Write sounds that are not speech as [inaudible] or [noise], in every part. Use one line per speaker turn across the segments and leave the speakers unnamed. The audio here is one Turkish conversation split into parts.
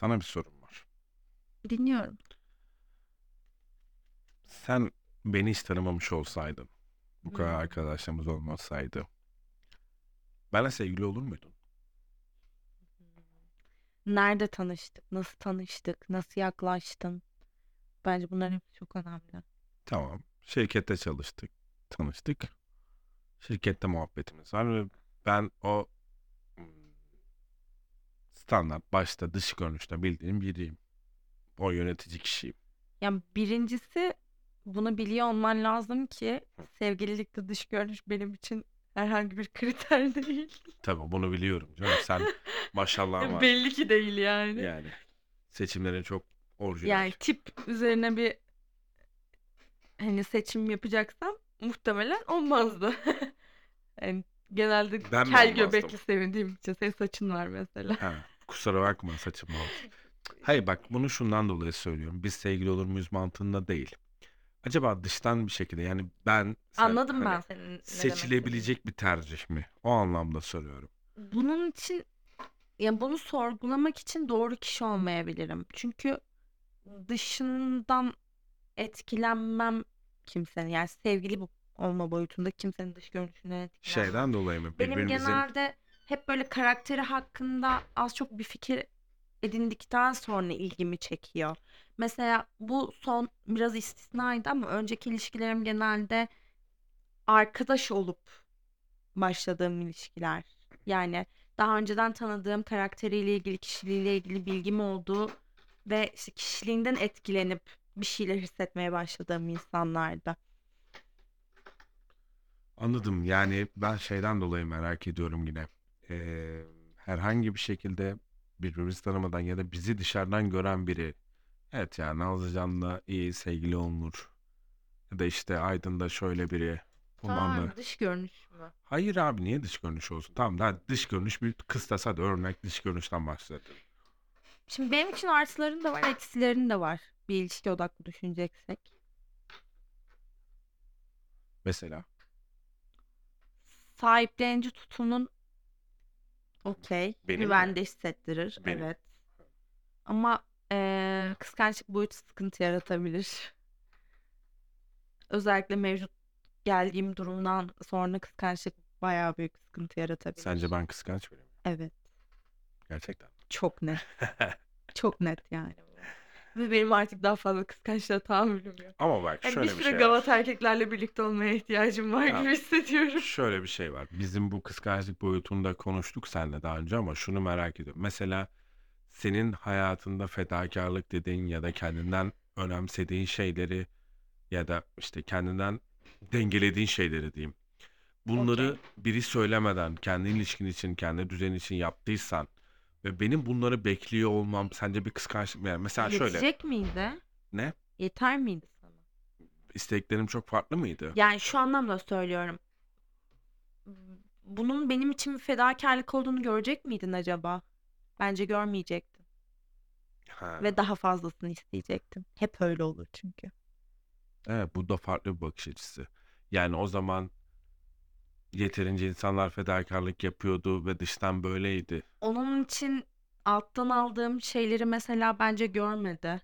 Sana bir sorum var.
Dinliyorum.
Sen beni hiç tanımamış olsaydın, bu kadar
Hmm.
arkadaşlarımız olmasaydı, benimle sevgili olur muydun?
Nerede tanıştık? Nasıl tanıştık? Nasıl yaklaştın? Bence bunlar hepsi çok önemli.
Tamam. Şirkette çalıştık, tanıştık. Şirkette muhabbetimiz var ve ben o standart başta dış görünüşte bildiğim biriyim. O yönetici kişiyim.
Yani birincisi bunu biliyor olman lazım ki sevgililikte dış görünüş benim için herhangi bir kriter [laughs] değil.
Tabii bunu biliyorum canım. Sen [laughs] maşallah var.
Belli ki değil yani.
Yani seçimlerin çok orijinal.
Yani tip üzerine bir hani seçim yapacaksam muhtemelen olmazdı. [laughs] Yani genelde
Ben
kel göbekli sevdiğim için senin saçın var mesela.
Ha, kusura bakma saçım oldu. Hayır bak bunu şundan dolayı söylüyorum. Biz sevgili olur muyuz mantığında değil. Acaba dıştan bir şekilde yani ben sen
Anladım
hani
ben senin ne
seçilebilecek bir tercih mi? O anlamda soruyorum.
Bunun için ya bunu sorgulamak için doğru kişi olmayabilirim. Çünkü dışından etkilenmem kimsenin. Yani sevgili bu- olma boyutunda kimsenin dış görünüşünden etkilenmem.
Şeyden dolayı mı?
Benim
Birbirimizin
genelde hep böyle karakteri hakkında az çok bir fikir edindikten sonra ilgimi çekiyor. Mesela bu son biraz istisnaydı ama önceki ilişkilerim genelde arkadaş olup başladığım ilişkiler. Yani daha önceden tanıdığım karakteriyle ilgili, kişiliğiyle ilgili bilgim olduğu ve işte kişiliğinden etkilenip bir şeyler hissetmeye başladığım insanlardı.
Anladım. Yani ben şeyden dolayı merak ediyorum yine. Ee, herhangi bir şekilde birbirimizi tanımadan ya da bizi dışarıdan gören biri evet ya Nazlıcan'la iyi sevgili olunur. Ya da işte Aydın'da şöyle biri. Da
Aa, dış görünüş mü?
Hayır abi niye dış görünüş olsun? Tamam daha dış görünüş bir kıstas hadi örnek dış görünüşten başladı.
Şimdi benim için artıların da var, eksilerin de var. Bir ilişki odaklı düşüneceksek.
Mesela
Sahiplenici tutumun okey.
Benim mi?
Güvende hissettirir.
Benim.
Evet. Ama eee kıskançlık boyutu sıkıntı yaratabilir. Özellikle mevcut geldiğim durumdan sonra kıskançlık bayağı büyük sıkıntı yaratabilir.
sence ben kıskanç biriyim.
Evet.
Gerçekten.
Çok net. [laughs] Çok net yani. Ve benim artık daha fazla kıskançlığa tahammülüm yok.
Ama bak
Yani
şöyle
bir
bir şey var.
Galata erkeklerle birlikte olmaya ihtiyacım var
Ya,
gibi hissediyorum.
Şöyle bir şey var. Bizim bu kıskançlık boyutunda konuştuk seninle daha önce ama şunu merak ediyorum. Mesela senin hayatında fedakarlık dediğin ya da kendinden önemsediğin şeyleri ya da işte kendinden dengelediğin şeyleri diyeyim. Bunları
Okey.
biri söylemeden kendi ilişkin için, kendi düzenin için yaptıysan ve benim bunları bekliyor olmam sence bir kıskançlık mı? Yani mesela şöyle
Yetecek miydi?
ne?
Yeter miydi sana?
İsteklerim çok farklı mıydı?
Yani şu anlamda söylüyorum. Bunun benim için bir fedakarlık olduğunu görecek miydin acaba? Bence görmeyecektin.
Ha.
Ve daha fazlasını isteyecektin. Hep öyle olur çünkü.
Evet, bu da farklı bir bakış açısı. Yani o zaman yeterince insanlar fedakarlık yapıyordu ve dıştan böyleydi.
Onun için alttan aldığım şeyleri mesela bence görmedi.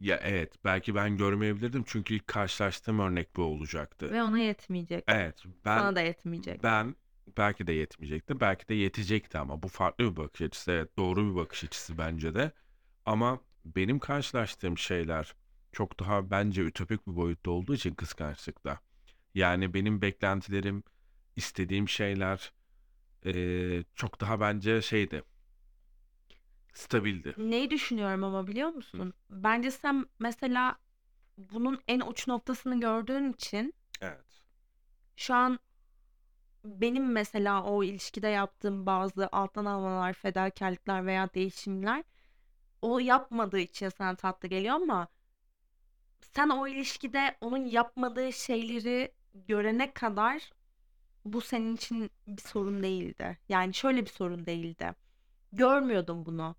Ya evet, belki ben görmeyebilirdim çünkü ilk karşılaştığım örnek bu olacaktı.
Ve ona yetmeyecek.
Evet, ben
Sana da yetmeyecek.
ben belki de yetmeyecekti, belki de yetecekti ama bu farklı bir bakış açısı. Evet, doğru bir bakış açısı bence de. Ama benim karşılaştığım şeyler çok daha bence ütopik bir boyutta olduğu için kıskançlıkta. Yani benim beklentilerim, istediğim şeyler eee, çok daha bence şeydi, stabildi.
Neyi düşünüyorum ama biliyor musun? Bence sen mesela bunun en uç noktasını gördüğün için
Evet.
şu an benim mesela o ilişkide yaptığım bazı alttan almalar, fedakarlıklar veya değişimler o yapmadığı için sana tatlı geliyor ama sen o ilişkide onun yapmadığı şeyleri görene kadar bu senin için bir sorun değildi. Yani şöyle bir sorun değildi. Görmüyordum bunu.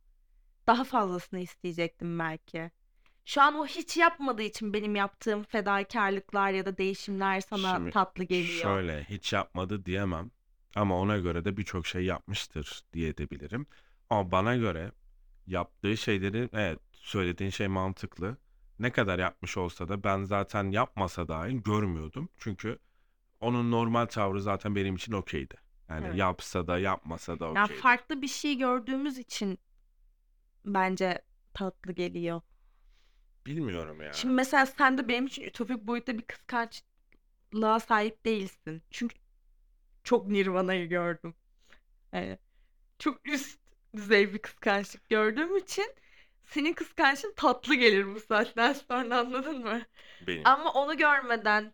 Daha fazlasını isteyecektim belki. Şu an o hiç yapmadığı için benim yaptığım fedakarlıklar ya da değişimler sana
Şimdi
tatlı geliyor.
şöyle hiç yapmadı diyemem ama ona göre de birçok şey yapmıştır diyebilirim. Ama bana göre yaptığı şeyleri evet söylediğin şey mantıklı. Ne kadar yapmış olsa da ben zaten yapmasa dahi görmüyordum. Çünkü onun normal tavrı zaten benim için okeydi. Yani
Evet.
yapsa da yapmasa da
Ya
okeydi.
farklı bir şey gördüğümüz için bence tatlı geliyor.
Bilmiyorum ya.
Şimdi mesela sen de benim için ütopik boyutta bir kıskançlığa sahip değilsin. Çünkü çok Nirvana'yı gördüm. Yani çok üst düzey bir kıskançlık gördüğüm için senin kıskançlığın tatlı gelir bu saatten sonra anladın mı?
Benim.
Ama onu görmeden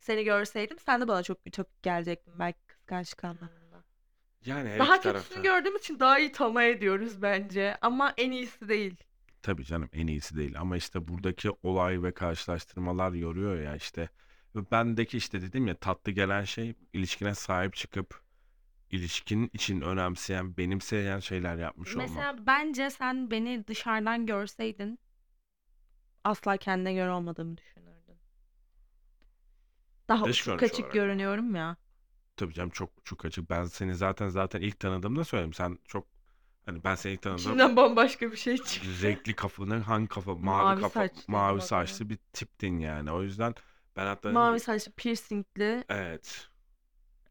seni görseydim sen de bana çok ütopik gelecektin belki kıskançlık anlamında.
Yani her
Daha
iki
kötüsünü
tarafta.
gördüğüm için daha iyi tamah ediyoruz bence. Ama en iyisi değil.
Tabii canım en iyisi değil ama işte buradaki olay ve karşılaştırmalar yoruyor ya işte. Bendeki işte dedim ya tatlı gelen şey ilişkine sahip çıkıp ilişkinin için önemseyen, benimseyen şeyler yapmış olmak.
Mesela bence sen beni dışarıdan görseydin asla kendine göre olmadığımı düşünürdün. Daha
Dış
uçuk
görünüş
kaçık
olarak.
görünüyorum ya.
Tabii canım çok çok açık. Ben seni zaten zaten ilk tanıdığımda söyledim. Sen çok hani ben seni ilk tanıdığımda
İçinden bambaşka bir şey çıktı.
renkli kafanı hangi kafa mavi,
Mavi
kafa
saçlı
mavi
bak
saçlı bir tiptin yani. O yüzden ben hatta
Mavi saçlı piercingli.
evet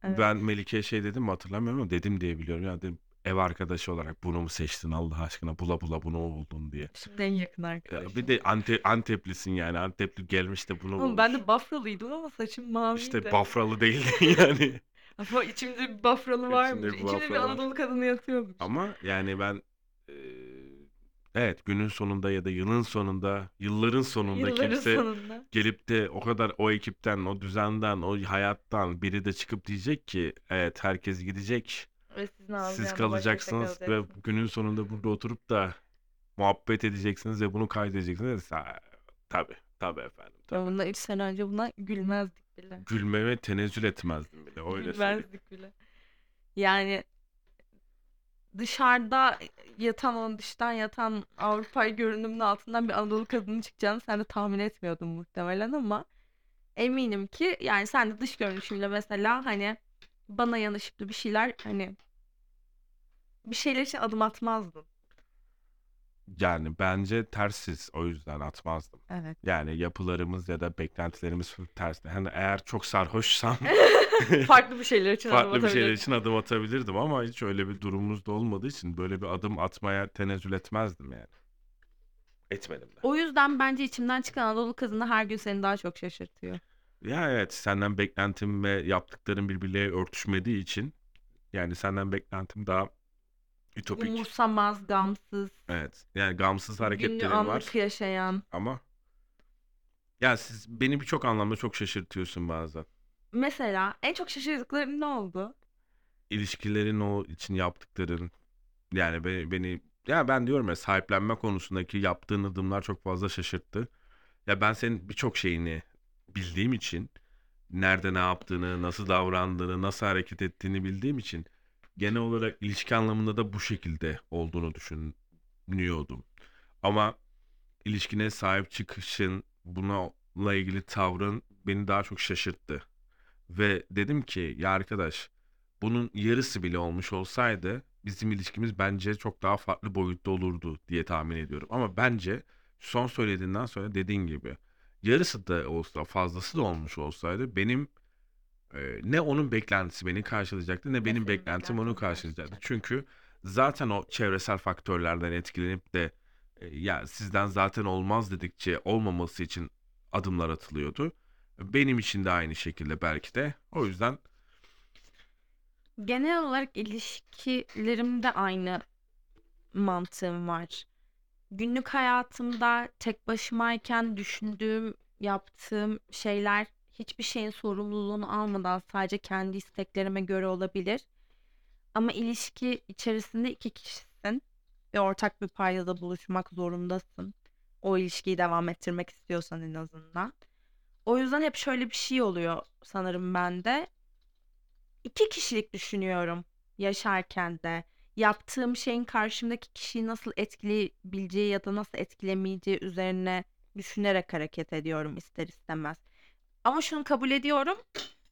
Evet.
ben Melike'ye şey dedim mi hatırlamıyorum ama dedim diye biliyorum ya dedim ev arkadaşı olarak bunu mu seçtin Allah aşkına bula bula bunu mu buldun diye.
Şimdi en yakın
Ya
arkadaşım.
bir de Ante, Anteplisin yani Antepli gelmiş de bunu
Oğlum ben de Bafralıydım ama saçım maviydi.
İşte Bafralı değildin [laughs] yani.
Ama içimde bir Bafralı varmış. İçimde bir
var.
Anadolu kadını yatıyormuş.
Ama yani ben eee, evet günün sonunda ya da yılın sonunda yılların sonunda
Yılların
kimse
sonunda.
gelip de o kadar o ekipten, o düzenden, o hayattan biri de çıkıp diyecek ki evet herkes gidecek.
Ve sizin
Siz
başa
kalacaksınız ve günün sonunda burada oturup da muhabbet edeceksiniz ve bunu kaydedeceksiniz. Ha, tabii, tabii efendim.
Ya
Tabii.
bundan 3 sene önce buna gülmezdik bile.
Gülmeme tenezzül etmezdim bile öyle söyleyeyim.
Gülmezdik bile. Yani dışarıda yatan onun dıştan yatan Avrupa'yı görünümün altından bir Anadolu kadının çıkacağını sen de tahmin etmiyordun muhtemelen ama eminim ki yani sen de dış görünüşüyle mesela hani bana yanaşıklı bir şeyler hani bir şeyler için adım atmazdın.
Yani bence tersiz o yüzden atmazdım.
Evet.
Yani yapılarımız ya da beklentilerimiz ters. Hani eğer çok sarhoşsam [laughs]
Farklı bir şeyler için adım
farklı bir şeyler için adım atabilirdim ama hiç öyle bir durumumuz da olmadığı için böyle bir adım atmaya tenezzül etmezdim yani. Etmedim de.
O yüzden bence içimden çıkan Anadolu kadını her gün seni daha çok şaşırtıyor.
Ya evet senden beklentim ve yaptıkların birbirleriyle örtüşmediği için yani senden beklentim daha ütopik.
Umursamaz, gamsız,
Evet. Yani gamsız
günlük
hareketlerim var
anlık yaşayan.
ama ya siz beni birçok anlamda çok şaşırtıyorsun bazen.
Mesela en çok şaşırdıkların ne oldu?
İlişkilerin o için yaptıkların yani beni, beni ya ben diyorum ya sahiplenme konusundaki yaptığın adımlar çok fazla şaşırttı. Ya ben senin birçok şeyini bildiğim için nerede ne yaptığını, nasıl davrandığını, nasıl hareket ettiğini bildiğim için genel olarak ilişki anlamında da bu şekilde olduğunu düşünüyordum. Ama ilişkine sahip çıkışın, bununla ilgili tavrın beni daha çok şaşırttı. Ve dedim ki ya arkadaş bunun yarısı bile olmuş olsaydı bizim ilişkimiz bence çok daha farklı boyutta olurdu diye tahmin ediyorum. Ama bence son söylediğinden sonra dediğin gibi yarısı da olsa fazlası da olmuş olsaydı benim ne onun beklentisi beni karşılayacaktı ne benim beklentim onu karşılayacaktı.
karşılayacaktı.
Çünkü zaten o çevresel faktörlerden etkilenip de e, ya sizden zaten olmaz dedikçe olmaması için adımlar atılıyordu. Benim için de aynı şekilde belki de. O yüzden
Genel olarak ilişkilerimde aynı mantığım var. Günlük hayatımda tek başımayken düşündüğüm, yaptığım şeyler hiçbir şeyin sorumluluğunu almadan sadece kendi isteklerime göre olabilir. Ama ilişki içerisinde iki kişisin ve ortak bir paydada buluşmak zorundasın. O ilişkiyi devam ettirmek istiyorsan en azından. O yüzden hep şöyle bir şey oluyor sanırım bende. İki kişilik düşünüyorum yaşarken de. Yaptığım şeyin karşımdaki kişiyi nasıl etkileyebileceği ya da nasıl etkilemeyeceği üzerine düşünerek hareket ediyorum ister istemez. Ama şunu kabul ediyorum.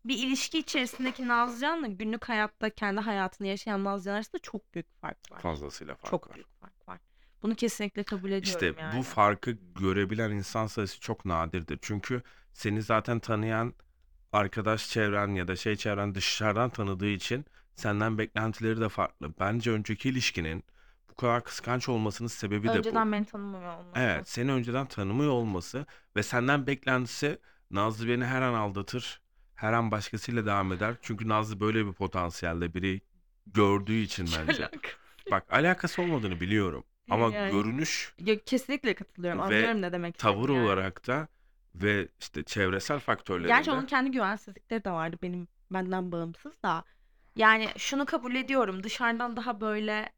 Bir ilişki içerisindeki Nazcan'la günlük hayatta kendi hayatını yaşayan Nazcan arasında çok büyük fark var.
fazlasıyla fark
Çok
var.
büyük fark var. Bunu kesinlikle kabul ediyorum
İşte bu
yani.
farkı görebilen insan sayısı çok nadirdir. Çünkü seni zaten tanıyan arkadaş çevren ya da şey çevren dışarıdan tanıdığı için senden beklentileri de farklı. Bence önceki ilişkinin bu kadar kıskanç olmasının sebebi de bu.
Önceden beni tanımıyor olması.
Evet, seni önceden tanımıyor olması ve senden beklentisi Nazlı beni her an aldatır, her an başkasıyla devam eder. Çünkü Nazlı böyle bir potansiyelde biri gördüğü için bence. Bak alakası olmadığını biliyorum ama
Yani.
görünüş
Ya, kesinlikle katılıyorum. Anlıyorum ne demek
tavır
yani.
olarak da ve işte çevresel
Gerçi
faktörlerinde
onun kendi güvensizlikleri de vardı benim benden bağımsız da. Yani şunu kabul ediyorum. Dışarıdan daha böyle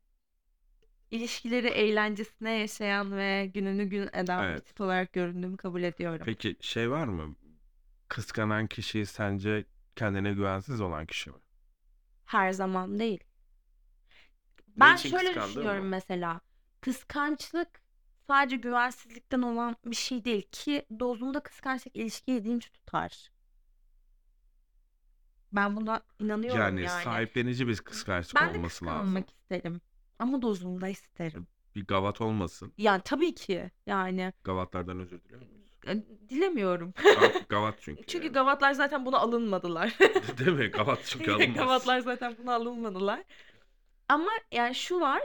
ilişkileri eğlencesine yaşayan ve gününü gün eden bir
Evet.
tip olarak göründüğümü kabul ediyorum.
Peki şey var mı? Kıskanan kişi sence kendine güvensiz olan kişi mi?
Her zaman değil. Ben
için
şöyle düşünüyorum
mı?
mesela. Kıskançlık sadece güvensizlikten olan bir şey değil ki dozunda kıskançlık ilişkiyi dinç tutar. Ben buna inanıyorum
Yani
yani.
sahiplenici bir kıskançlık
Ben de
olması lazım.
kıskanılmak isterim. Ama dozunda isterim.
Bir gavat olmasın.
Yani tabii ki yani
Gavatlardan özür diliyor
dilemiyorum.
Ga- [laughs] Gavat çünkü.
Çünkü
yani.
gavatlar zaten buna alınmadılar. [laughs]
Değil mi? Gavat çünkü [laughs] alınmaz.
Gavatlar zaten buna alınmadılar. Ama yani şu var.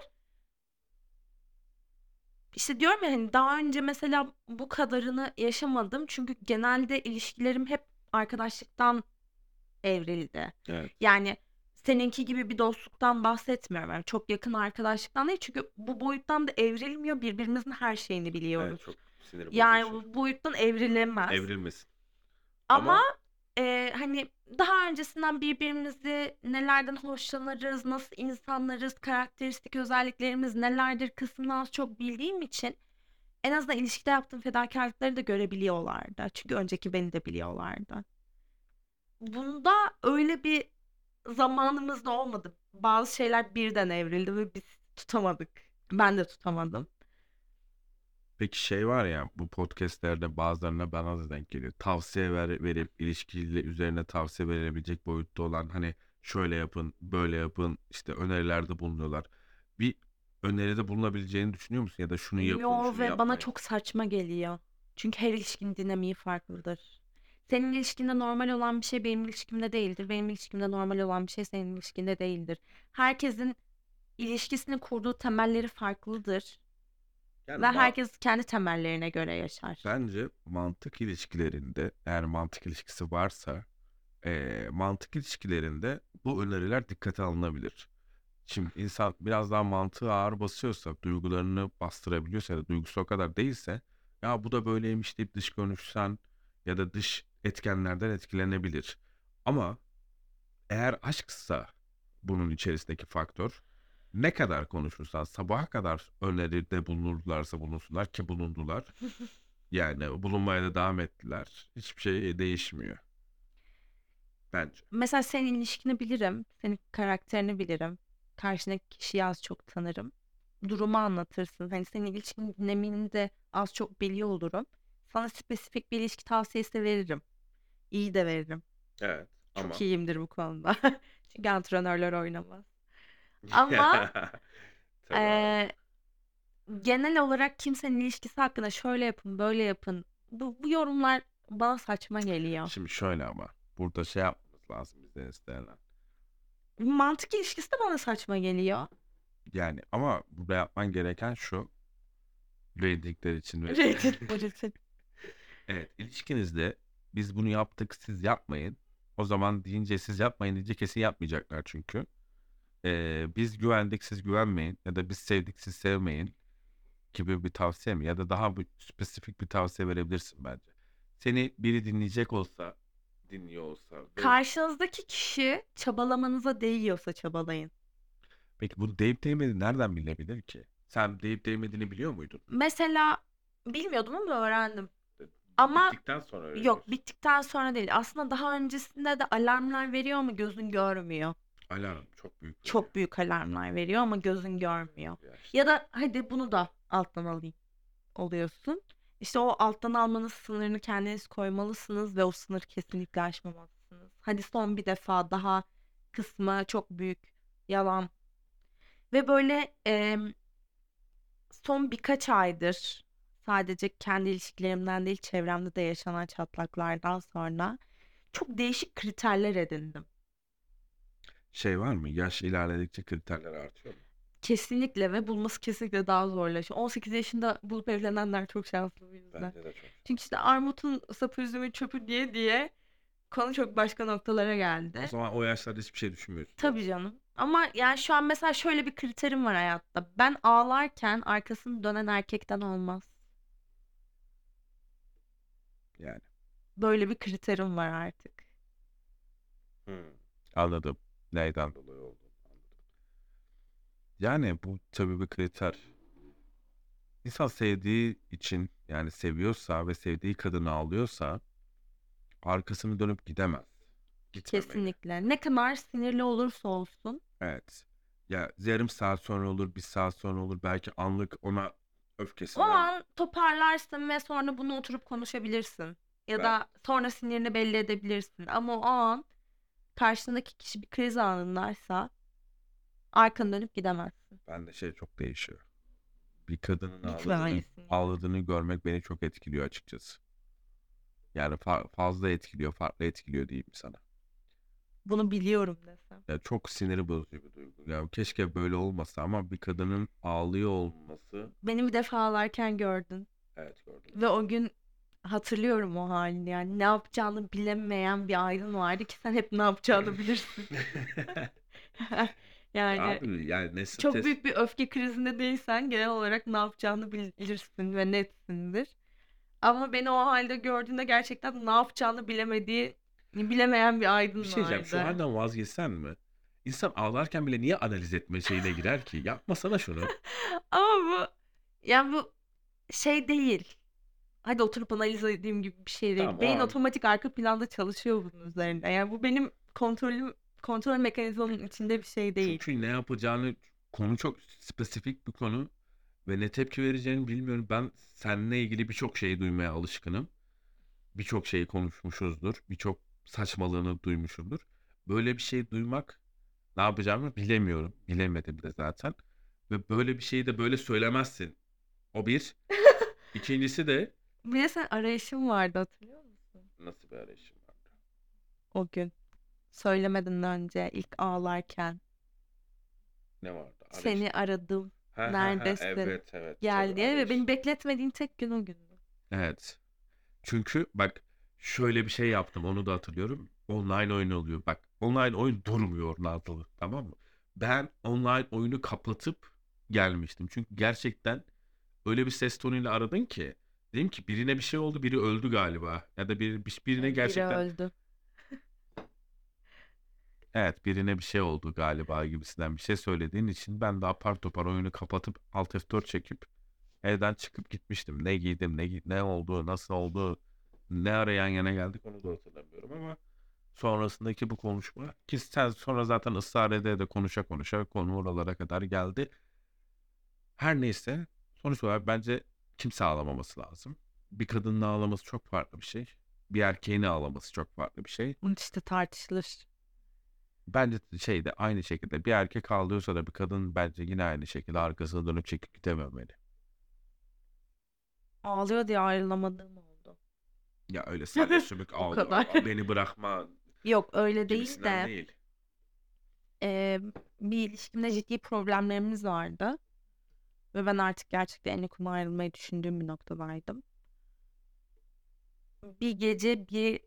İşte diyorum ya hani daha önce mesela bu kadarını yaşamadım. Çünkü genelde ilişkilerim hep arkadaşlıktan evrildi.
Evet.
Yani seninki gibi bir dostluktan bahsetmiyorum. Yani çok yakın arkadaşlıktan değil. Çünkü bu boyuttan da evrilmiyor. Birbirimizin her şeyini biliyoruz.
Evet çok sinir bozucu
Yani
şey.
bu boyuttan evrilemez.
Evrilmesin.
Ama
Ama
e, hani daha öncesinden birbirimizi nelerden hoşlanırız, nasıl insanlarız, karakteristik özelliklerimiz nelerdir kısmını az çok bildiğim için en azından ilişkide yaptığım fedakarlıkları da görebiliyorlardı. Çünkü önceki beni de biliyorlardı. Bunda öyle bir zamanımız da olmadı. Bazı şeyler birden evrildi ve biz tutamadık. Ben de tutamadım.
Peki şey var ya bu podcastlerde bazılarına bana da denk geliyor. Tavsiye ver, verip ilişkiyle üzerine tavsiye verebilecek boyutta olan hani şöyle yapın, böyle yapın işte önerilerde bulunuyorlar. Bir öneride bulunabileceğini düşünüyor musun? Ya da şunu yapın,
Yo
şunu
ve bana
yapmayın.
çok saçma geliyor. Çünkü her ilişkinin dinamiği farklıdır. Senin ilişkinde normal olan bir şey benim ilişkimde değildir. Benim ilişkimde normal olan bir şey senin ilişkinde değildir. Herkesin ilişkisini kurduğu temelleri farklıdır.
Yani
Ve herkes kendi temellerine göre yaşar.
Bence mantık ilişkilerinde eğer mantık ilişkisi varsa eee, mantık ilişkilerinde bu öneriler dikkate alınabilir. Şimdi insan biraz daha mantığı ağır basıyorsa, duygularını bastırabiliyorsa ya da duygusu o kadar değilse ya bu da böyleymiş deyip dış görünüşten ya da dış etkenlerden etkilenebilir. Ama eğer aşksa bunun içerisindeki faktör ne kadar konuşursan sabaha kadar öneride bulunurlarsa bulunsunlar ki bulundular. [laughs] Yani bulunmaya da devam ettiler. Hiçbir şey değişmiyor. Bence.
Mesela senin ilişkini bilirim. Senin karakterini bilirim. Karşındaki kişiyi az çok tanırım. Durumu anlatırsın. Hani senin ilişkinin dinamiğini de az çok biliyor olurum. Sana spesifik bir ilişki tavsiyesi veririm. İyi de veririm.
Evet.
Çok iyiyimdir bu konuda. [laughs] Çünkü antrenörler oynamaz. Ama. [laughs] Ee, genel olarak kimsenin ilişkisi hakkında şöyle yapın, böyle yapın. Bu, bu yorumlar bana saçma geliyor.
Şimdi şöyle ama burada şey yapmamız lazım bizden istenilen.
Mantık ilişkisi de bana saçma geliyor.
Yani ama burada yapman gereken şu. Reytingler için ve
Reddit. [laughs]
Evet, ilişkinizde biz bunu yaptık, siz yapmayın. O zaman deyince siz yapmayın deyince kesin yapmayacaklar çünkü. Ee, biz güvendik, siz güvenmeyin ya da biz sevdik, siz sevmeyin gibi bir tavsiye mi? Ya da daha bir spesifik bir tavsiye verebilirsin bence. Seni biri dinleyecek olsa, dinliyor olsa. ve-
Karşınızdaki kişi çabalamanıza değiyorsa çabalayın.
Peki bunu deyip değmediğini nereden bilebilir ki? Sen deyip değmediğini biliyor muydun?
Mesela bilmiyordum ama öğrendim. Ama
Bittikten sonra
yok
öğreniyorsun.
bittikten sonra değil. Aslında daha öncesinde de alarmlar veriyor ama gözün görmüyor.
Alarm çok büyük. bir
Çok büyük alarmlar veriyor ama gözün görmüyor.
ya işte.
Ya da hadi bunu da alttan alayım oluyorsun. İşte o alttan almanın sınırını kendiniz koymalısınız ve o sınırı kesinlikle aşmamalısınız. Hadi son bir defa daha kısmı çok büyük yalan. Ve böyle em, son birkaç aydır sadece kendi ilişkilerimden değil çevremde de yaşanan çatlaklardan sonra çok değişik kriterler edindim.
Şey var mı? Yaş ilerledikçe kriterler artıyor mu?
Kesinlikle ve bulması kesinlikle daha zorlaşıyor. 18 yaşında bulup evlenenler çok şanslı bu yüzden.
Bence de çok.
Çünkü işte armutun sapı üzümün çöpü diye diye konu çok başka noktalara
O
geldi.
zaman o yaşlarda hiçbir şey düşünmüyorsun.
Tabii canım. Ama yani şu an mesela şöyle bir kriterim var hayatta. Ben ağlarken arkasını dönen erkekten olmaz.
Yani.
Böyle bir kriterim var artık.
Anladım. Neyden dolayı olduğunu anladım. Yani bu tabii bir kriter. İnsan sevdiği için yani seviyorsa ve sevdiği kadını ağlıyorsa arkasını dönüp gidemez. Gitmemeli.
Kesinlikle. Ne kadar sinirli olursa olsun.
Evet. Ya yarım saat sonra olur, bir saat sonra olur. Belki anlık ona
O
öfkesinden.
an toparlarsın ve sonra bunu oturup konuşabilirsin. Ya
Ben-
da sonra sinirini belli edebilirsin. Ama o an karşındaki kişi bir kriz anındaysa arkanı dönüp gidemezsin.
Bende şey çok değişiyor. Bir kadının ağladığını, ağladığını görmek beni çok etkiliyor açıkçası. Yani fa- fazla etkiliyor, farklı etkiliyor diyeyim sana.
Bunu biliyorum desem.
Ya çok siniri bozucu bir duygu. Ya keşke böyle olmasa ama bir kadının ağlıyor olması
Beni bir defa ağlarken gördün.
evet gördüm.
Ve o gün hatırlıyorum o halini yani. Ne yapacağını bilemeyen bir aydın vardı ki sen hep ne yapacağını [laughs] bilirsin. [laughs] Yani
Abi yani ne
çok
stres
büyük bir öfke krizinde değilsen genel olarak ne yapacağını bilirsin ve netsindir. Ama beni o halde gördüğünde gerçekten ne yapacağını bilemediği, bilemeyen bir aydın
bir şey diyeceğim. Şu
vardı.
halden vazgeçsen mi? İnsan ağlarken bile niye analiz etme şeyine girer ki? Yapmasana şunu. [laughs]
Ama bu yani bu şey değil. Hadi oturup analiz edeyim gibi bir şey değil.
Tamam
Beyin
an
otomatik arka planda çalışıyor bunun üzerinde. Yani bu benim kontrolüm kontrol mekanizmamın içinde bir şey değil.
çünkü ne yapacağını konu çok spesifik bir konu ve ne tepki vereceğini bilmiyorum. Ben seninle ilgili birçok şeyi duymaya alışkınım. Birçok şeyi konuşmuşuzdur. Birçok saçmalığını duymuşumdur. Böyle bir şey duymak ne yapacağımı bilemiyorum. Bilemedim de zaten. Ve böyle bir şeyi de böyle söylemezsin. O bir. [laughs] İkincisi de
Bir de sen arayışın vardı hatırlıyor musun?
nasıl bir arayışım vardı?
O gün. Söylemeden önce ilk ağlarken.
Ne vardı? Arayış.
Seni aradım.
Ha, ha, ha,
Neredesin?
Evet evet.
Gel
Tabii
diye ve
arayış.
beni bekletmediğin tek gün o gündü.
Evet. Çünkü bak şöyle bir şey yaptım onu da hatırlıyorum. Online oyun oluyor. Bak online oyun durmuyor Nazlı tamam mı? Ben online oyunu kapatıp gelmiştim. Çünkü gerçekten öyle bir ses tonuyla aradın ki dedim ki birine bir şey oldu biri öldü galiba. Ya da bir, bir- birine
Biri
gerçekten
öldü. [laughs]
evet birine bir şey oldu galiba gibisinden bir şey söylediğin için ben de apar topar oyunu kapatıp Alt F4 çekip evden çıkıp gitmiştim. Ne giydim, ne gi- ne oldu, nasıl oldu, ne ara yan yana geldik onu da hatırlamıyorum ama sonrasındaki bu konuşma ki sen sonra zaten ısrar ede de konuşa konuşa konu oralara kadar geldi. Her neyse sonuç olarak bence kimse ağlamaması lazım. Bir kadının ağlaması çok farklı bir şey. Bir erkeğin ağlaması çok farklı bir şey.
Bunun işte tartışılır.
Bence şey de aynı şekilde bir erkek ağlıyorsa da bir kadın bence yine aynı şekilde arkasına dönüp çekip gidememeli.
Ağlıyor diye ayrılamadığım oldu.
Ya öyle [laughs] sadece sümük ağlıyor.
kadar.
"Aa, Beni bırakma
Yok öyle değil
gibisinden
de
değil.
e, bir ilişkimde ciddi problemlerimiz vardı. Ve ben artık gerçekten en yakın ayrılmayı düşündüğüm bir noktadaydım. Bir gece bir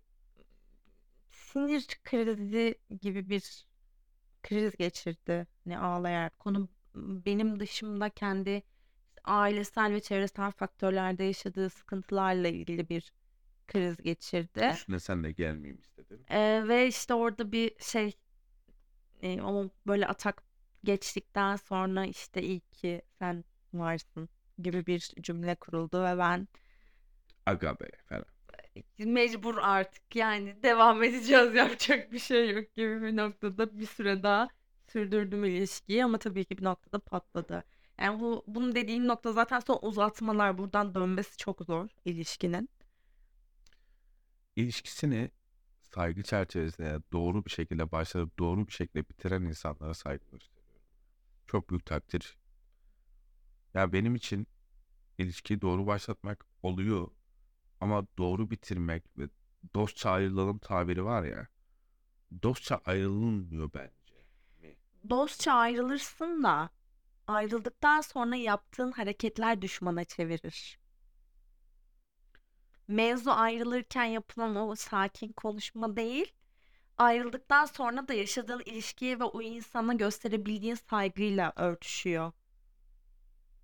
sinir krizi gibi bir kriz geçirdi. Hani ağlayarak. Konu benim dışımda kendi ailesel ve çevresel faktörlerde yaşadığı sıkıntılarla ilgili bir kriz geçirdi.
Üstüne sen de gelmeyeyim istedim.
Ee, ve işte orada bir şey e, o böyle atak geçtikten sonra işte iyi ki sen varsın gibi bir cümle kuruldu ve ben
Aga be falan.
mecbur artık yani devam edeceğiz yapacak bir şey yok gibi bir noktada bir süre daha sürdürdüm ilişkiyi ama tabii ki bir noktada patladı. Yani bu bunu dediğim nokta zaten son uzatmalar buradan dönmesi çok zor ilişkinin.
İlişkisini saygı çerçevesinde doğru bir şekilde başlayıp doğru bir şekilde bitiren insanlara saygı gösteriyorum. Çok büyük takdir. Ya benim için ilişkiyi doğru başlatmak oluyor ama doğru bitirmek ve dostça ayrılalım tabiri var ya. Dostça ayrılınmıyor bence.
Dostça ayrılırsın da ayrıldıktan sonra yaptığın hareketler düşmana çevirir. Mevzu ayrılırken yapılan o sakin konuşma değil, ayrıldıktan sonra da yaşadığın ilişkiye ve o insana gösterebildiğin saygıyla örtüşüyor.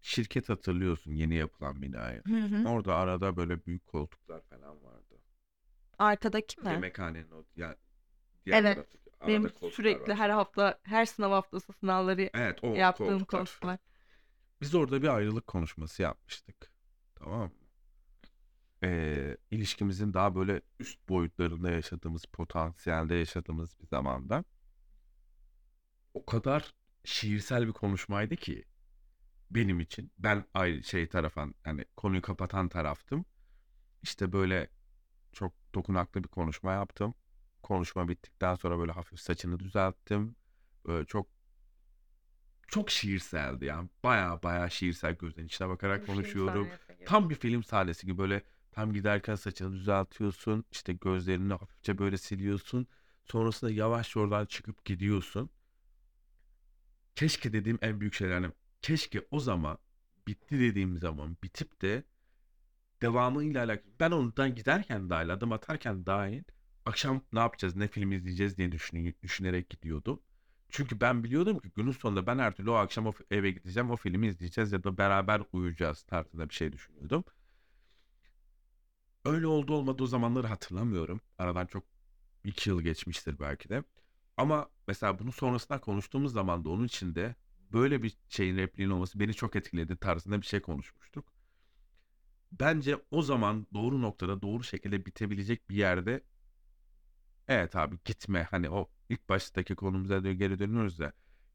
Şirket hatırlıyorsun yeni yapılan binayı.
Hı hı.
Orada arada böyle büyük koltuklar falan vardı.
Arkadaki mi?
Yemekhanenin o yani diğer
Evet.
taraftaki arada
Benim
koltuklar
sürekli
var.
her hafta, her sınav haftası sınavları
Evet o
yaptığım
koltuklar.
koltuklar.
Biz orada bir ayrılık konuşması yapmıştık. Tamam mı? Ee, ilişkimizin daha böyle üst boyutlarında yaşadığımız, potansiyelde yaşadığımız bir zamanda o kadar şiirsel bir konuşmaydı ki benim için. Ben ayrı şey tarafan yani konuyu kapatan taraftım. İşte böyle çok dokunaklı bir konuşma yaptım. Konuşma bittikten sonra böyle hafif saçını düzelttim. Böyle çok çok şiirseldi yani. Baya baya şiirsel gözlerin içine bakarak
Bir
konuşuyorum. Tam bir film sahnesi gibi böyle tam giderken saçını düzeltiyorsun. işte gözlerini hafifçe böyle siliyorsun. Sonrasında yavaş oradan çıkıp gidiyorsun. Keşke dediğim en büyük şeyler. Keşke o zaman bitti dediğim zaman bitip de devamıyla alakalı. Ben ondan giderken dahil adım atarken dahil akşam ne yapacağız ne film izleyeceğiz diye düşünü- düşünerek gidiyordum. Çünkü ben biliyordum ki günün sonunda ben her türlü o akşam o eve gideceğim o filmi izleyeceğiz ya da beraber uyuyacağız tarzında bir şey düşünüyordum. Öyle oldu olmadı o zamanları hatırlamıyorum. Aradan çok iki yıl geçmiştir belki de. Ama mesela bunu sonrasında konuştuğumuz zaman da onun içinde böyle bir şeyin repliğin olması beni çok etkiledi tarzında bir şey konuşmuştuk. Bence o zaman doğru noktada doğru şekilde bitebilecek bir yerde evet abi gitme hani o ilk baştaki konumuza geri dönüyoruz da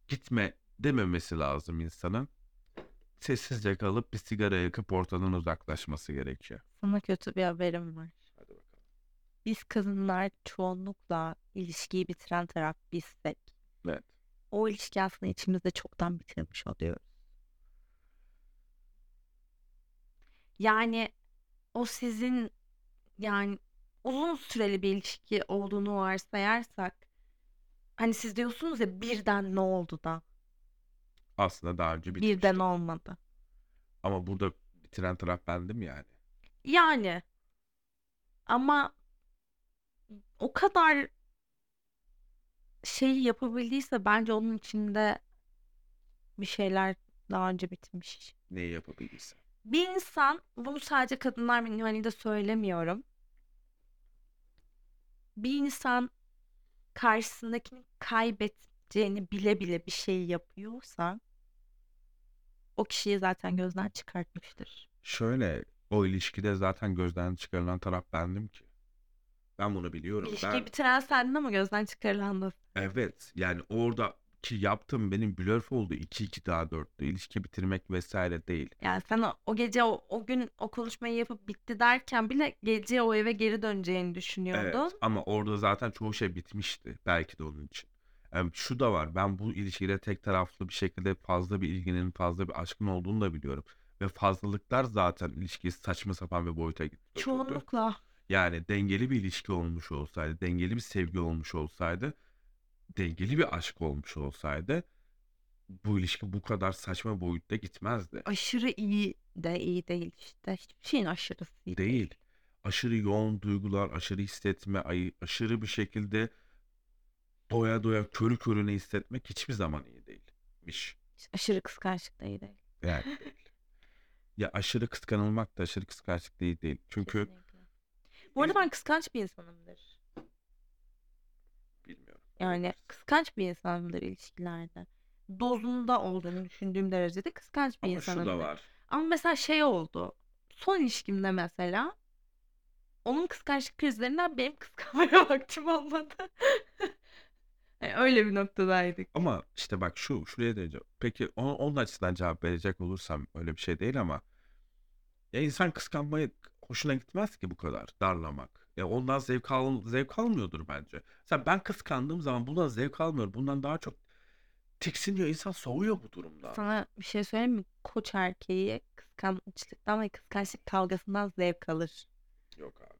gitme dememesi lazım insanın. Sessizce kalıp bir sigara yakıp ortadan uzaklaşması gerekiyor.
Sana kötü bir haberim var.
Hadi bakalım.
Biz kadınlar çoğunlukla ilişkiyi bitiren taraf bizsek.
Evet.
O ilişki aslında içimizde çoktan bitirmiş oluyoruz. Yani o sizin yani uzun süreli bir ilişki olduğunu varsayarsak hani siz diyorsunuz ya birden ne oldu da
Aslında daha önce
birden
bitmişti.
olmadı.
Ama burada bitiren taraf bendim yani.
Yani ama o kadar şey yapabildiyse bence onun içinde bir şeyler daha önce bitmiş.
Neyi yapabilirsen.
Bir insan bunu sadece kadınlar minvalinde söylemiyorum. Bir insan karşısındakini kaybedeceğini bile bile bir şey yapıyorsa o kişiyi zaten gözden çıkartmıştır.
Şöyle o ilişkide zaten gözden çıkarılan taraf bendim ki. Ben bunu biliyorum.
İlişkiyi
Ben
bitiren sendin ama gözden çıkarılan
evet yani orada ki yaptığım benim blöf oldu. 2-2 daha 4'tü. İlişki bitirmek vesaire değil.
Yani sen o, o gece o, o gün o konuşmayı yapıp bitti derken bile gece o eve geri döneceğini
Evet
düşünüyordun.
ama orada zaten çoğu şey bitmişti. Belki de onun için. Em, şu da var. Ben bu ilişkide tek taraflı bir şekilde fazla bir ilginin, fazla bir aşkın olduğunu da biliyorum. Ve fazlalıklar zaten ilişkiyi saçma sapan bir boyuta götürdü.
Çoğunlukla.
Yani dengeli bir ilişki olmuş olsaydı, dengeli bir sevgi olmuş olsaydı, dengeli bir aşk olmuş olsaydı bu ilişki bu kadar saçma boyutta gitmezdi.
Aşırı iyi de iyi değil işte. Hiçbir şeyin aşırısı iyi değil.
Değil. Aşırı yoğun duygular, aşırı hissetme, aşırı bir şekilde doya doya körü körüne hissetmek hiçbir zaman iyi değilmiş.
Aşırı kıskançlık da iyi değil.
Yani değil. [laughs] Ya aşırı kıskanılmak da aşırı kıskançlık değil değil. Çünkü
Kesinlikle. Bu arada ben kıskanç bir insanımdır.
bilmiyorum.
Yani kıskanç bir insanımdır ilişkilerde. Dozunda olduğunu düşündüğüm derecede kıskanç bir
Ama şu da var.
Ama mesela şey oldu. Son ilişkimde mesela onun kıskançlık krizlerinden benim [laughs] kıskanmaya vaktim olmadı. Yani [laughs] öyle bir noktadaydık.
Ama işte bak şu, şuraya diyeceğim. Peki onun, onun açısından cevap verecek olursam öyle bir şey değil ama ya insan kıskanmayı hoşuna gitmez ki bu kadar darlamak. Ya ondan zevk al, zevk almıyordur bence. Mesela ben kıskandığım zaman bundan zevk almıyorum. Bundan daha çok tiksiniyor. insan soğuyor bu durumdan.
Sana bir şey söyleyeyim mi? Koç erkeği kıskançlıktan ve kıskançlık kavgasından zevk alır.
Yok abi.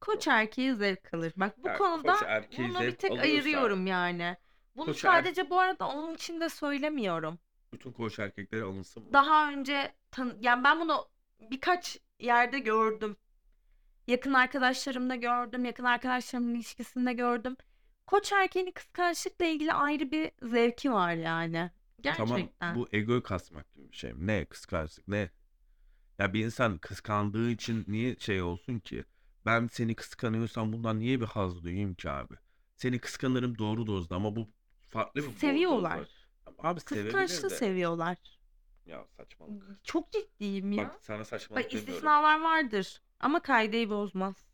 Koç
Yok.
erkeği zevk alır. Bak bu
Ya
konuda bunu bir tek
alıyorsa
ayırıyorum yani. Bunu
koç er-
sadece bu arada onun için de söylemiyorum.
bütün koç erkekleri alınsın mı?
Daha önce tan yani ben bunu birkaç yerde gördüm. Yakın arkadaşlarımda gördüm, yakın arkadaşlarımın ilişkisinde gördüm. Koç erkeğinin kıskançlıkla ilgili ayrı bir zevki var yani.
Tamam
Gerçekten.
bu egoyu kasmak gibi bir şey? Ne kıskançlık ne? Ya bir insan kıskandığı için niye şey olsun ki? Ben seni kıskanıyorsam bundan niye bir haz duyayım ki abi? Seni kıskanırım doğru dozda ama bu farklı bir
Seviyorlar.
Abi sevebilir
Kıskançlığı
de.
seviyorlar.
Ya saçmalık.
Çok ciddiyim ya.
Bak sana
Bak
saçmalık demiyorum.
istisnalar vardır ama kaideyi bozmaz.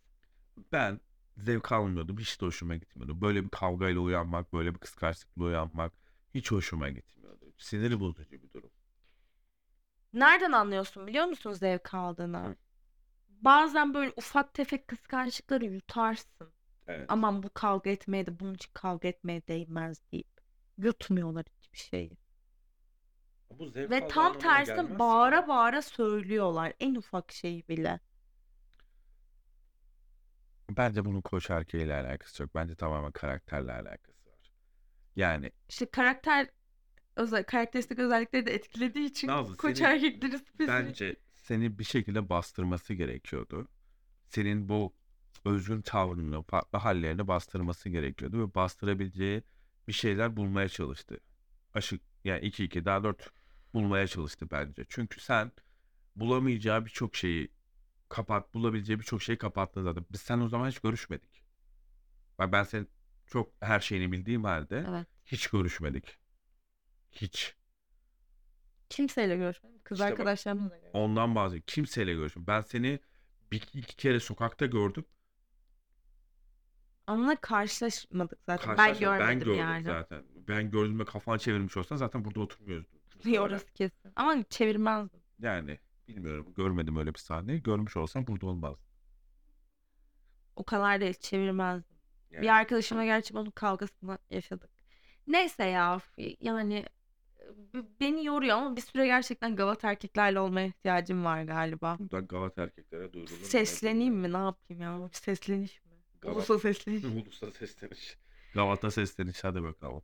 Ben zevk almıyordum. Hiç de hoşuma gitmiyordu. Böyle bir kavgayla uyanmak, böyle bir kıskançlıkla uyanmak hiç hoşuma gitmiyordu. Siniri bozucu bir durum.
Nereden anlıyorsun biliyor musun zevk aldığını?
Hı.
Bazen böyle ufak tefek kıskançlıkları yutarsın.
Evet.
Aman bu kavga etmeye de bunun için kavga etmeye değmez deyip yutmuyorlar hiçbir şeyi.
Bu zevk
Ve tam tersine
gelmez ki.
bağıra bağıra söylüyorlar en ufak şeyi bile.
Bence bunun koç erkeğiyle alakası yok. Bence tamamen karakterle alakası var. Yani
İşte karakter özel karakteristik özellikleri de etkilediği için
Nazlı
koç
senin
erkekleri spesifik.
bence seni bir şekilde bastırması gerekiyordu. Senin bu özgün tavrını, farklı hallerini bastırması gerekiyordu ve bastırabileceği bir şeyler bulmaya çalıştı. Aşık yani 2 2 daha 4 bulmaya çalıştı bence. Çünkü sen bulamayacağı birçok şeyi kapat, bulabileceği birçok şeyi kapattın zaten. Biz sen o zaman hiç görüşmedik. Bak ben senin çok her şeyini bildiğim halde
Evet.
hiç görüşmedik. Hiç.
Kimseyle görüşmedim. Kız
İşte
arkadaşlarımla da görüşmedim.
ondan bahsediyorum. Kimseyle görüşmedim. Ben seni bir iki kere sokakta gördüm.
Onunla karşılaşmadık zaten. Ben
Karşılaşma ben
görmedim
gördüm
yani.
zaten. Ben gördüğümde kafan çevirmiş olsan zaten burada oturmuyordun. Muhtemelen.
orası kesin. Ama çevirmezdim.
Yani bilmiyorum. Görmedim öyle bir sahneyi. Görmüş olsam burada olmaz.
O kadar değil çevirmezdim. Bir
Yani
arkadaşımla gerçi bunun kavgasını yaşadık. Neyse ya yani beni yoruyor ama bir süre gerçekten gavat erkeklerle olmaya ihtiyacım var galiba.
buradan Gavat erkeklere duyurulur
Sesleneyim mi? Ne yapayım ya? Bir sesleniş mi?
Gavat
Ulusa sesleniş.
Ulusa sesleniş. Gavat'a sesleniş hadi bakalım.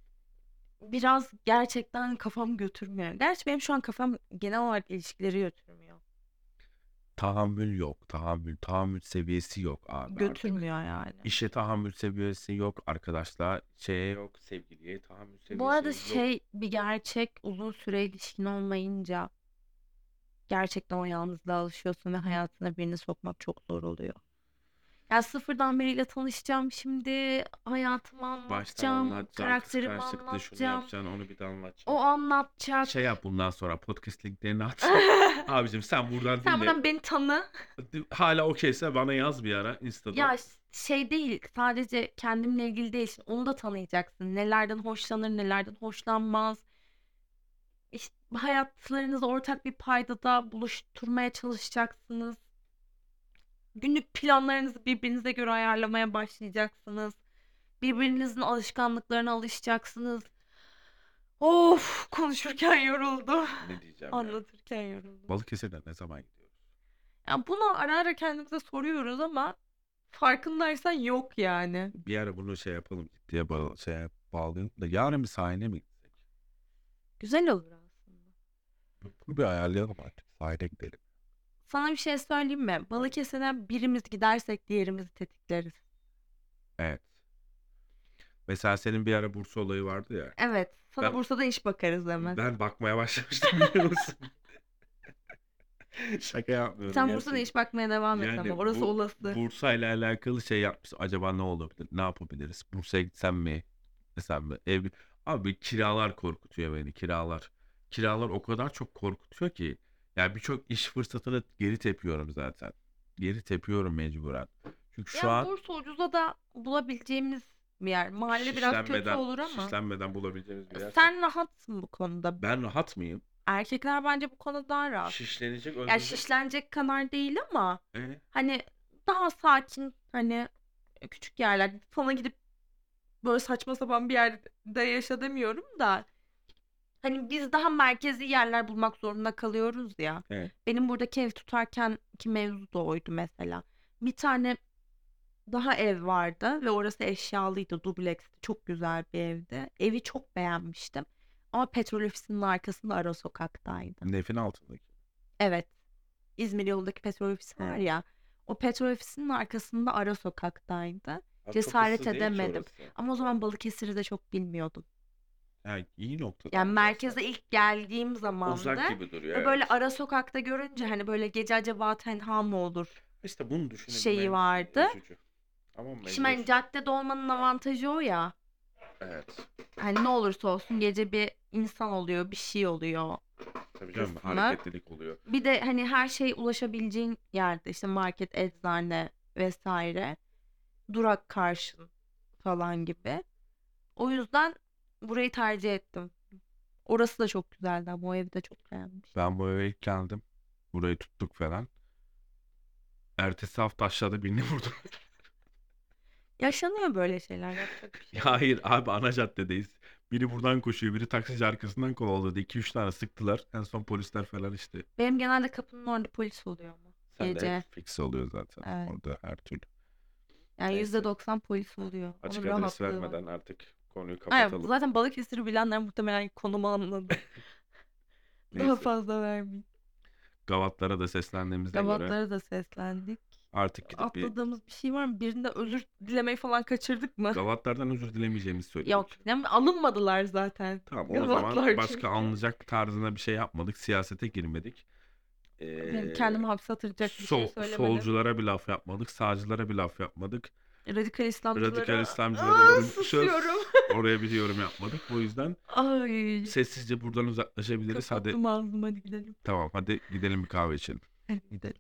Biraz gerçekten kafam götürmüyor. Gerçi benim şu an kafam genel olarak ilişkileri götürmüyor.
Tahammül yok. Tahammül. Tahammül seviyesi yok abi artık.
Götürmüyor yani.
İşe tahammül seviyesi yok. Arkadaşlar şeye yok. Sevgiliye tahammül
Bu arada
seviyesi yok.
şey bir gerçek uzun süre ilişkin olmayınca gerçekten o yalnızlığa alışıyorsun ve hayatına birini sokmak çok zor oluyor. Ya sıfırdan biriyle tanışacağım şimdi hayatımı
Baştan
anlatacağım,
anlatacaksın.
karakterimi
Kıskançlıkta şunu
anlatacağım.
yapacaksın. Onu bir de
O
anlatacaksın.
anlatacak.
Şey yap bundan sonra podcast linklerini at. [laughs] Abicim sen buradan
Sen
dinle.
buradan beni tanı.
Hala okeyse bana yaz bir ara Insta'da.
Ya şey değil sadece kendimle ilgili değil şimdi onu da tanıyacaksın. Nelerden hoşlanır nelerden hoşlanmaz. İşte hayatlarınızı ortak bir paydada buluşturmaya çalışacaksınız. Günlük planlarınızı birbirinize göre ayarlamaya başlayacaksınız. Birbirinizin alışkanlıklarına alışacaksınız. Of konuşurken yoruldu.
Ne diyeceğim ya?
Anlatırken yoruldu.
Balıkesir'de ne zaman gidiyoruz?
Ya bunu ara ara kendimize soruyoruz ama farkındaysan yok yani.
Bir ara bunu şey yapalım diye bağ şeye bağlayalım da yarın bir sahile mi gitsek?
Güzel olur aslında.
Bunu bir ayarlayalım artık. Sahile gidelim.
Sana bir şey söyleyeyim mi? Balıkesir'e birimiz gidersek diğerimizi tetikleriz.
Evet. Mesela senin bir ara Bursa olayı vardı ya.
Evet. Sana
Ben
Bursa'da iş bakarız hemen.
ben bakmaya başlamıştım biliyor musun? [laughs] Şaka yapmıyorum
Sen Bursa'da
gerçekten.
iş bakmaya devam et ama
Yani
orası
bu
olası.
Bursa ile alakalı şey yapmış. Acaba ne olabilir? Ne yapabiliriz? Bursa'ya gitsem mi? Desem mi? Ev... Abi kiralar korkutuyor beni. Kiralar. Kiralar o kadar çok korkutuyor ki. Yani birçok iş fırsatını geri tepiyorum zaten. Geri tepiyorum mecburen. Çünkü şu
Ya
an
Bursa ucuza da bulabileceğimiz bir yer. Mahalle biraz kötü
şişlenmeden
olur ama.
şişlenmeden bulabileceğimiz bir yer.
Sen rahatsın bu konuda.
Ben rahat mıyım?
Erkekler bence bu konuda daha rahat.
Şişlenecek,
Ya
öldürecek.
şişlenecek kadar değil ama
E?
hani daha sakin hani küçük yerler sana gidip böyle saçma sapan bir yerde yaşa demiyorum da Hani biz daha merkezi yerler bulmak zorunda kalıyoruz ya.
Evet.
Benim buradaki ev tutarken ki mevzu da oydu mesela. Bir tane daha ev vardı ve orası eşyalıydı, dubleksti. Çok güzel bir evdi. Evi çok beğenmiştim. Ama petrol ofisinin arkasında ara sokaktaydı.
Nefin altındaki.
Evet. İzmir yolundaki petrol ofisi var ya. O petrol ofisinin arkasında ara sokaktaydı. Cesaret edemedim. Ama o zaman Balıkesir'i de çok bilmiyordum.
Yani iyi noktada.
Yani
aslında.
merkeze ilk geldiğim zamanda
Uzak gibi duruyor.
ve böyle
evet.
ara sokakta görünce hani böyle gece acaba tenha mı olur?
İşte bunu düşünebilmek
şeyi vardı.
üzücü. Ama
Şimdi hani
mecbur.
caddede olmanın avantajı o ya.
Evet.
Hani ne olursa olsun gece bir insan oluyor, bir şey oluyor.
Tabii canım
kısmı.
hareketlilik oluyor.
Bir de hani her şey ulaşabileceğin yerde işte market, eczane vesaire. Durak karşın falan gibi. O yüzden burayı tercih ettim. Orası da çok güzeldi ama o evi de çok beğenmiştim.
Ben bu eve ilk geldim. Burayı tuttuk falan. Ertesi hafta aşağıda birini [laughs] vurdum.
Yaşanıyor böyle şeyler. Yapacak bir şey [laughs]
hayır abi ana caddedeyiz. Biri buradan koşuyor, biri taksici arkasından kovaladı. 2-3 tane sıktılar. En son polisler falan işte.
Benim genelde kapının orada polis oluyor ama.
Sen de
Gece.
hep fix oluyor zaten
Evet.
orada her türlü.
Yani
Neyse.
%90 polis oluyor.
Açık
Onun
adres
rahatlığı var.
vermeden artık konuyu
Aynen,
kapatalım.
zaten Balıkesir'i bilenler muhtemelen konumu anladı. [laughs] Daha
Neyse.
fazla vermeyeyim.
Gavatlara da seslendiğimizde göre
Gavatlara da seslendik.
artık gidip bir
Atladığımız bir şey var mı? Birinde özür dilemeyi falan kaçırdık mı?
Gavatlardan özür dilemeyeceğimizi söyledik.
Yok. Yani alınmadılar zaten.
Tamam o zaman
Gavatlar
başka
çünkü.
alınacak tarzına bir şey yapmadık. Siyasete girmedik.
Benim
Ee,
kendimi hapse atacak bir şey
sol-
söylemedim.
solculara bir laf yapmadık. Sağcılara bir laf yapmadık.
Radikal İslamcılara...
Radikal İslamcılara
Aa,
yorum,
susuyorum. [laughs]
oraya bir yorum yapmadık. O yüzden
Ay.
sessizce buradan uzaklaşabiliriz. Hadi
Kapattım ağzımı hadi gidelim.
tamam hadi gidelim bir kahve içelim.
Hadi gidelim.